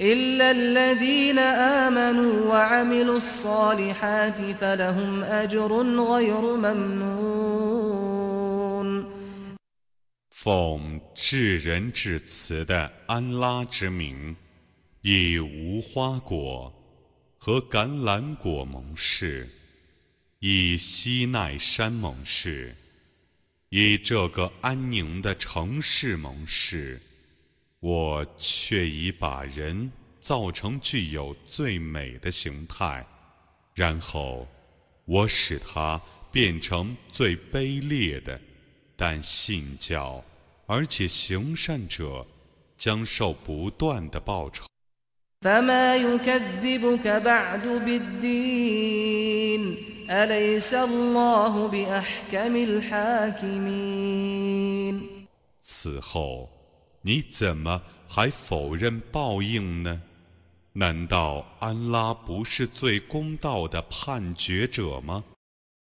إلا الذين آمنوا وعملوا الصالحات فلهم أجر غير ممنون 奉至仁至慈的安拉之名，以无花果和橄榄果盟誓，以西奈山盟誓，以这个安宁的城市盟誓。 我却已把人造成具有最美的形态，然后我使他变成最卑劣的，但信教而且行善者将受不断的报酬。此后。你怎么还否认报应呢？难道安拉不是最公道的判决者吗？